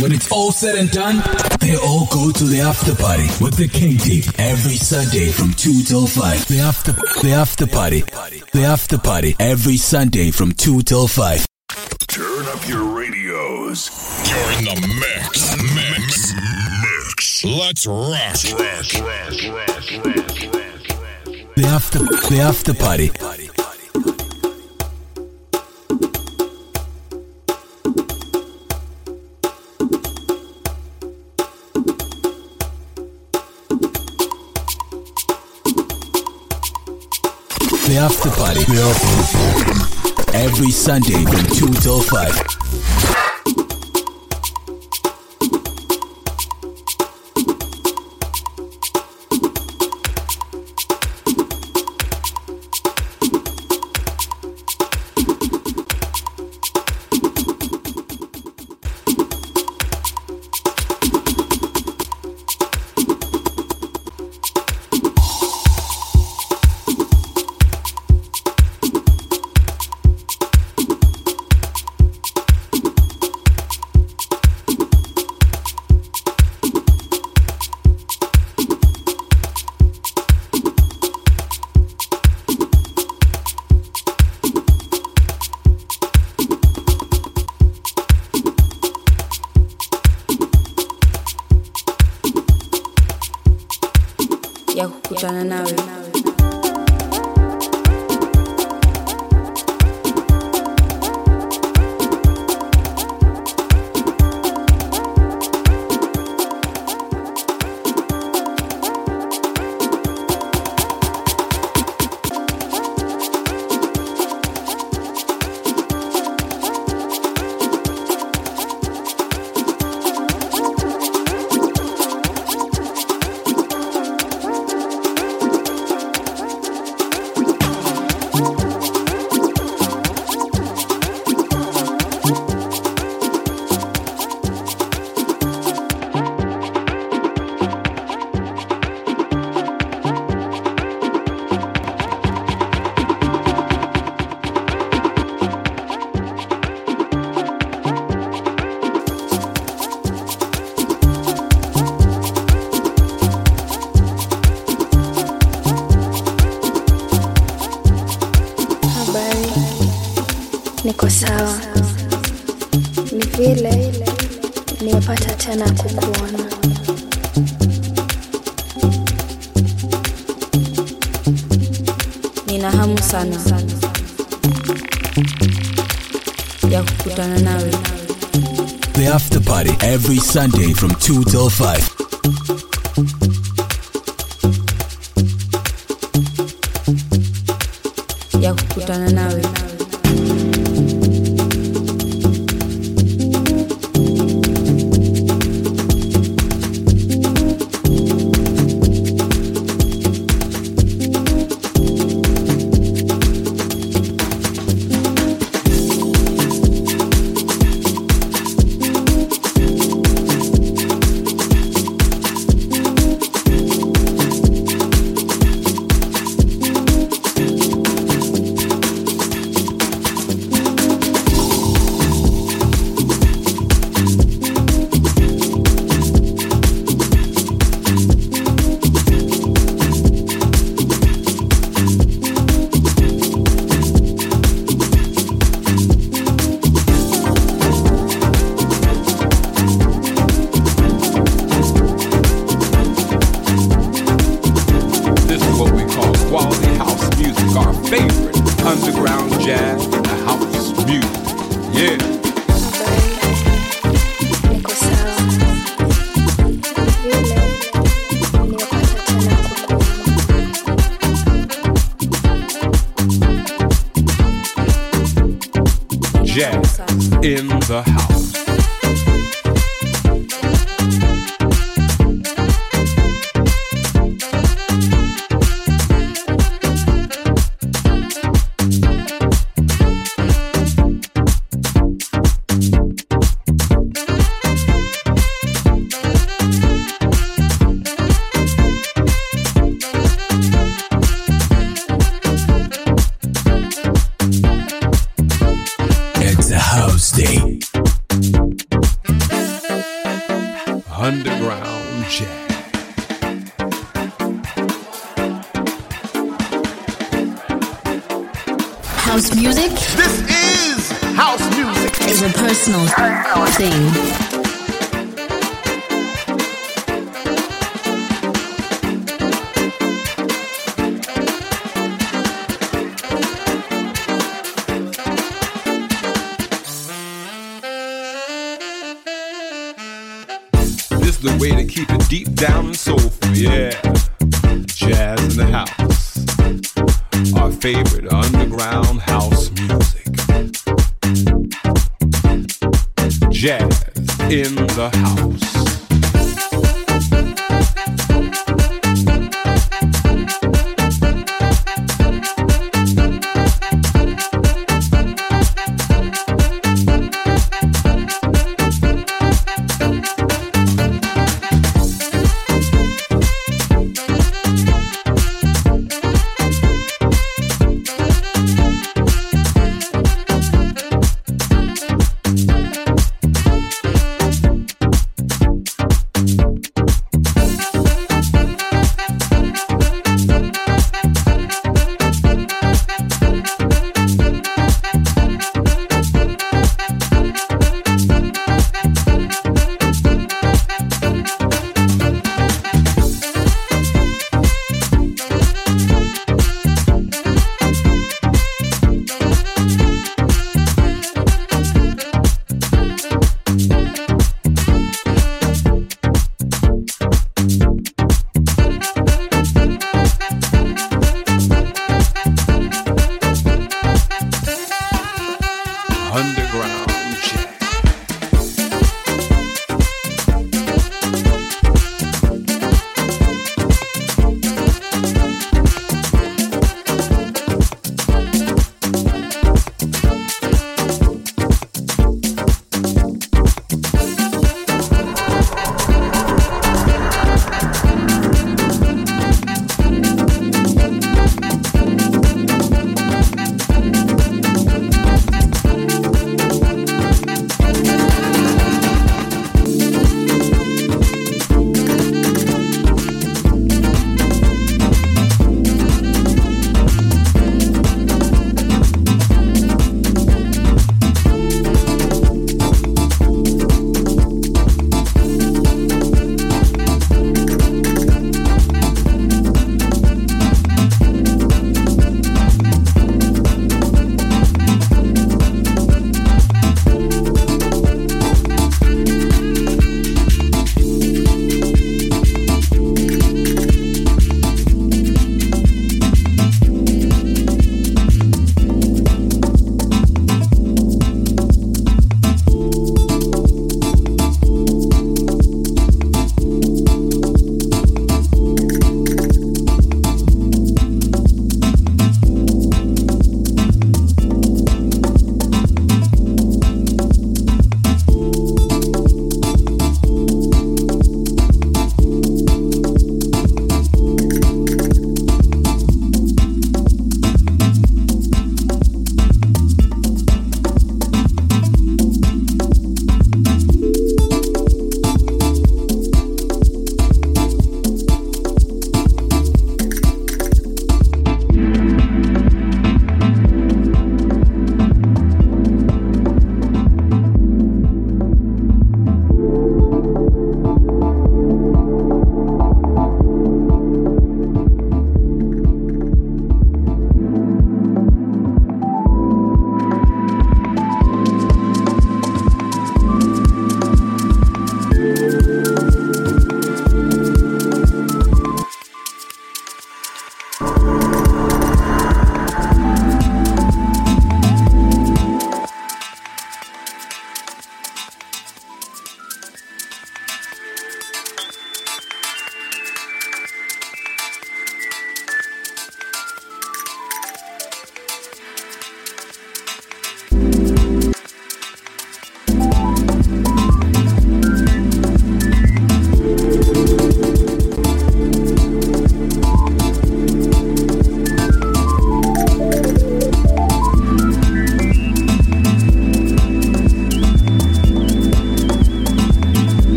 When it's all said and done, they all go to the after party with the KingDeep every Sunday from 2 till 5. The after, the after party. The after party every Sunday from 2 till 5. Turn up your radios. You're in the mix. Mix. Mix. Let's rock. Rock. Rock. Rock. Rock. The after, the after. The after party. The after party. Every Sunday from 2 till 5. Ya kukutana nawe The after party every Sunday from 2 till 5. ya kukutana nawe music This is house music. is a personal thing. This is the way to keep it deep down and soulful, yeah. Jazz in the house. Our favorite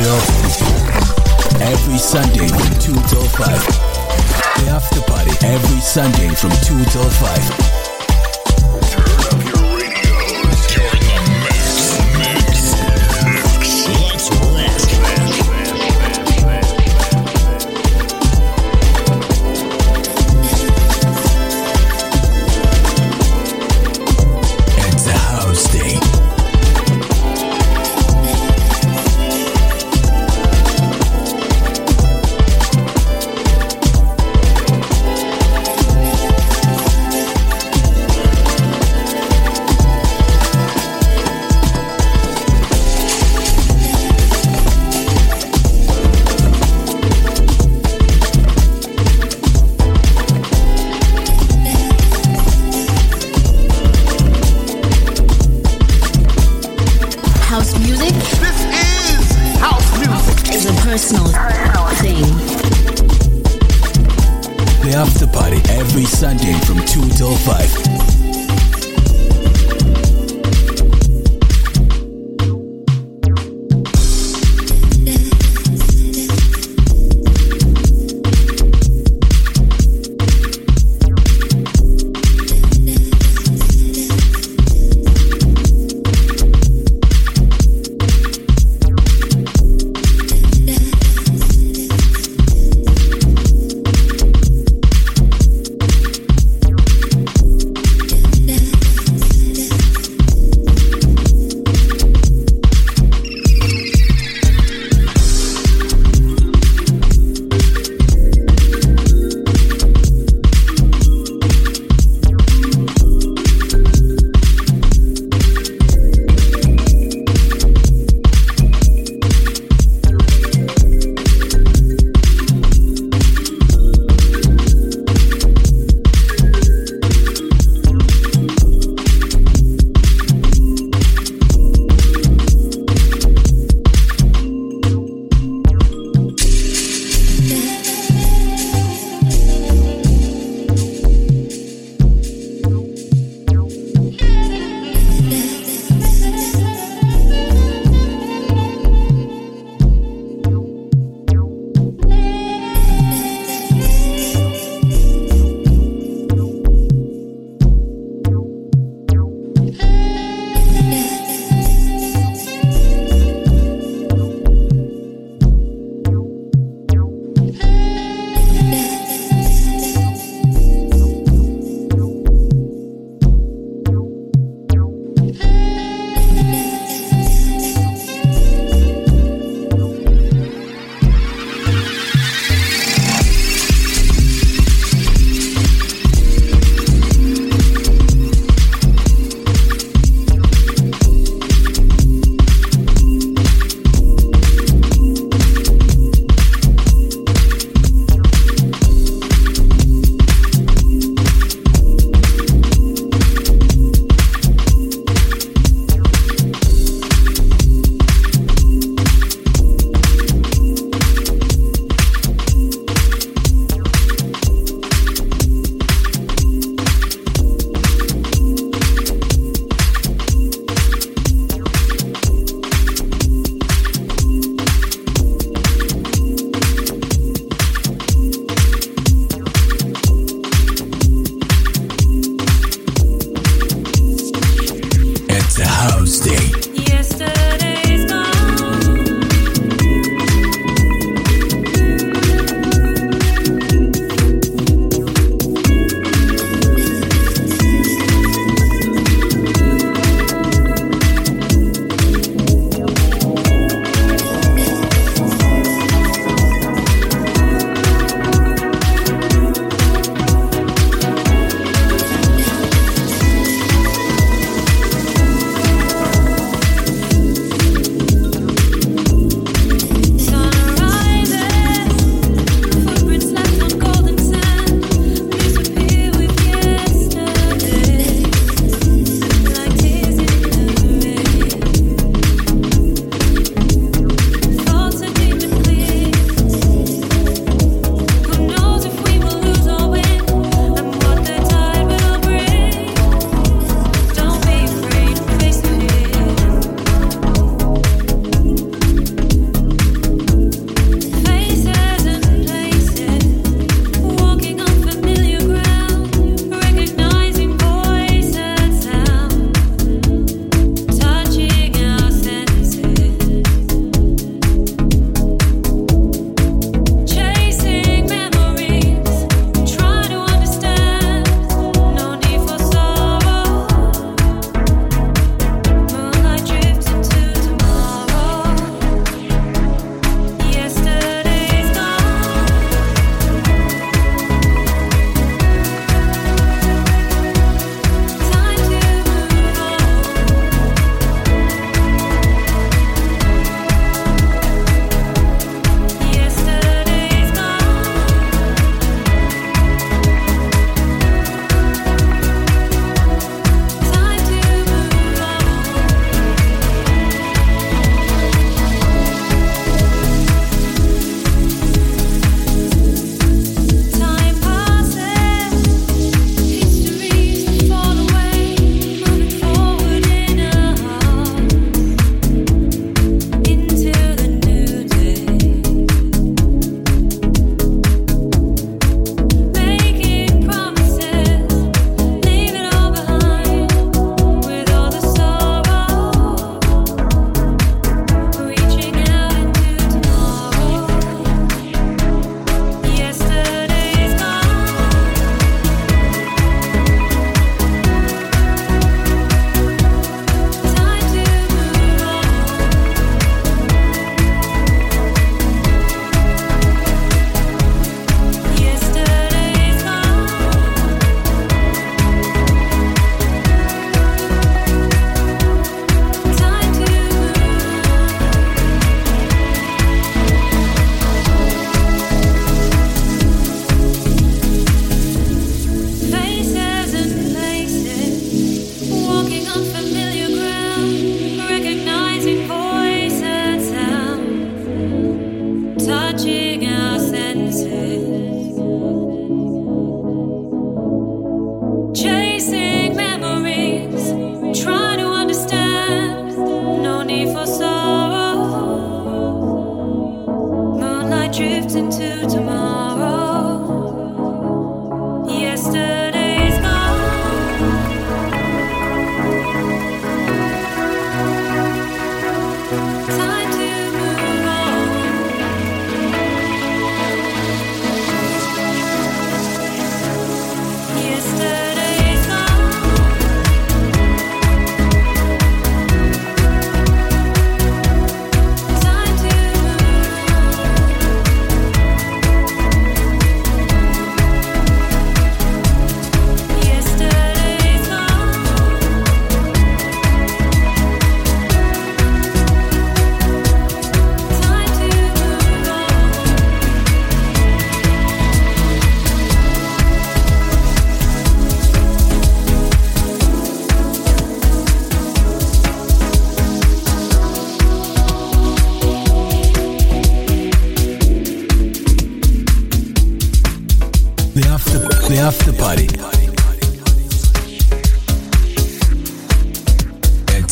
Yo. Every Sunday from 2 till 5. The after party every Sunday from 2 till 5.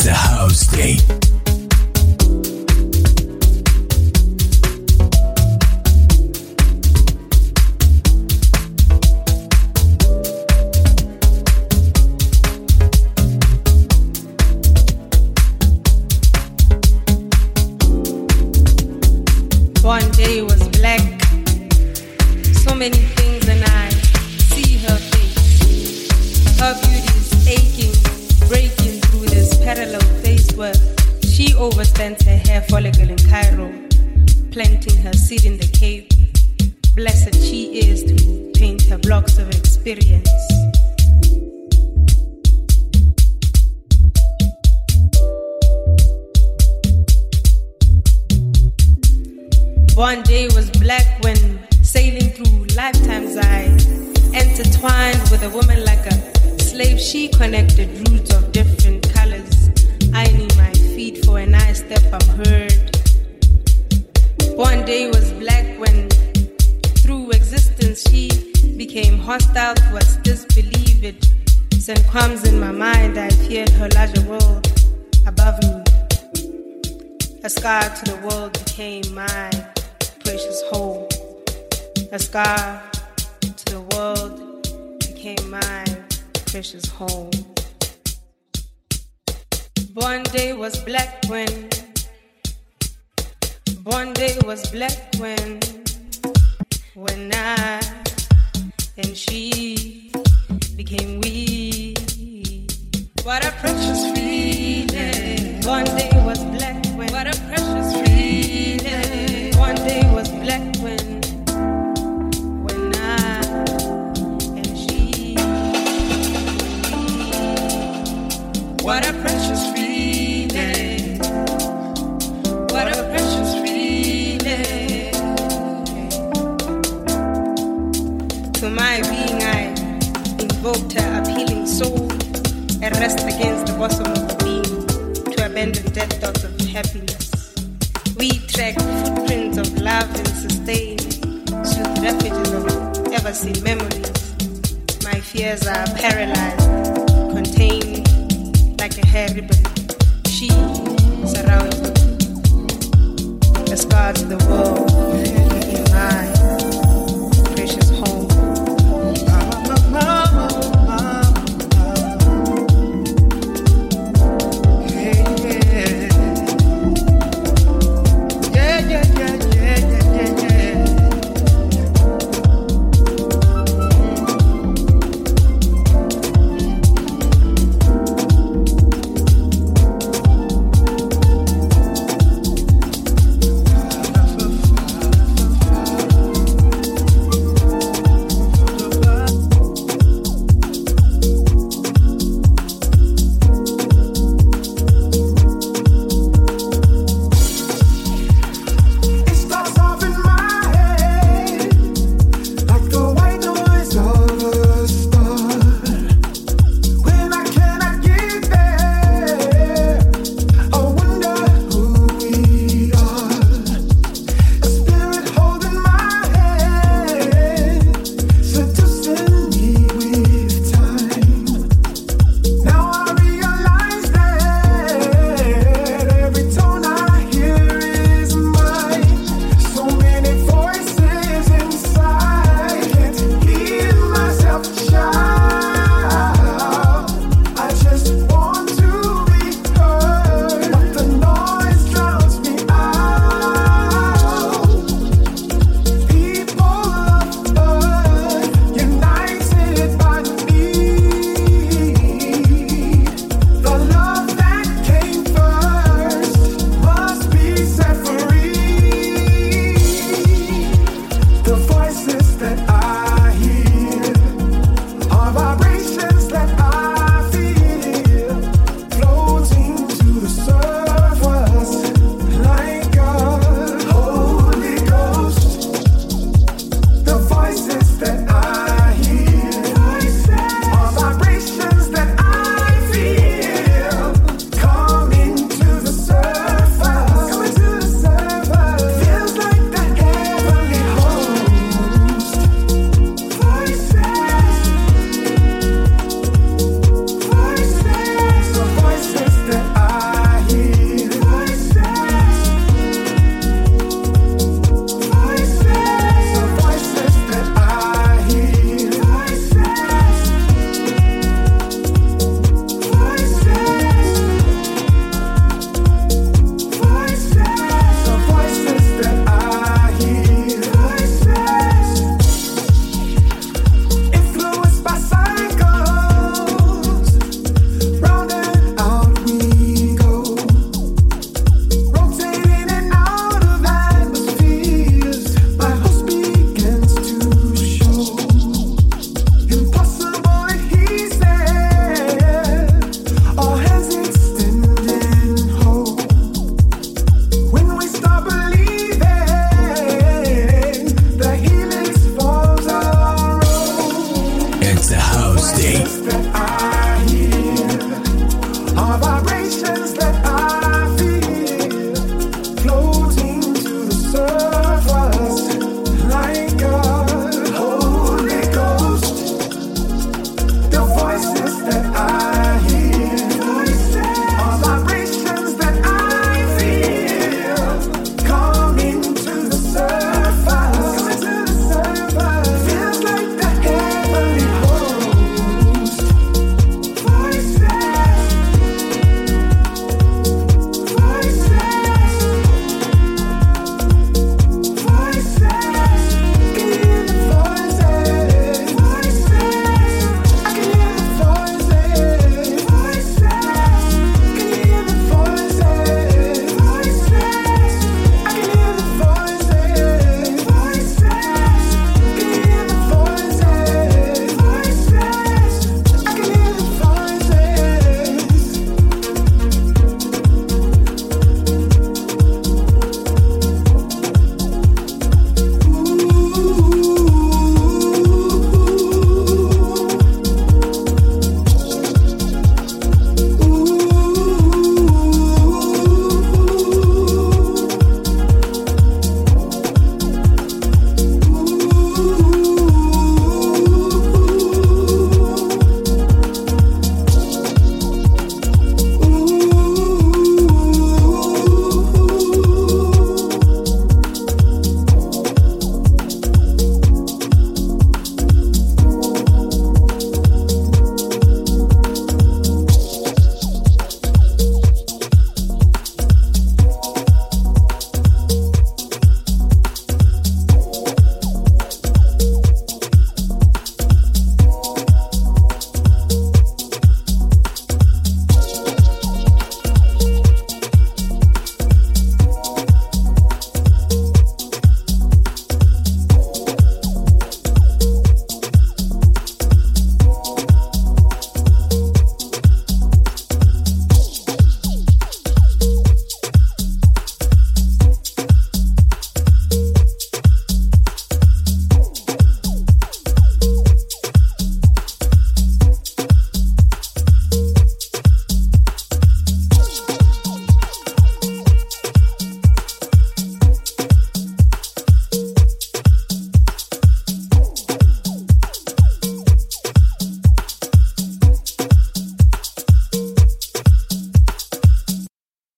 the house day. And qualms in my mind, I feared her larger world above me. A scar to the world became my precious home. A scar to the world became my precious home. Born day was black when. Born day was black when. When I and she became we. What a precious feeling. One day was black when. What a precious feeling. One day was black when. When I and she. What a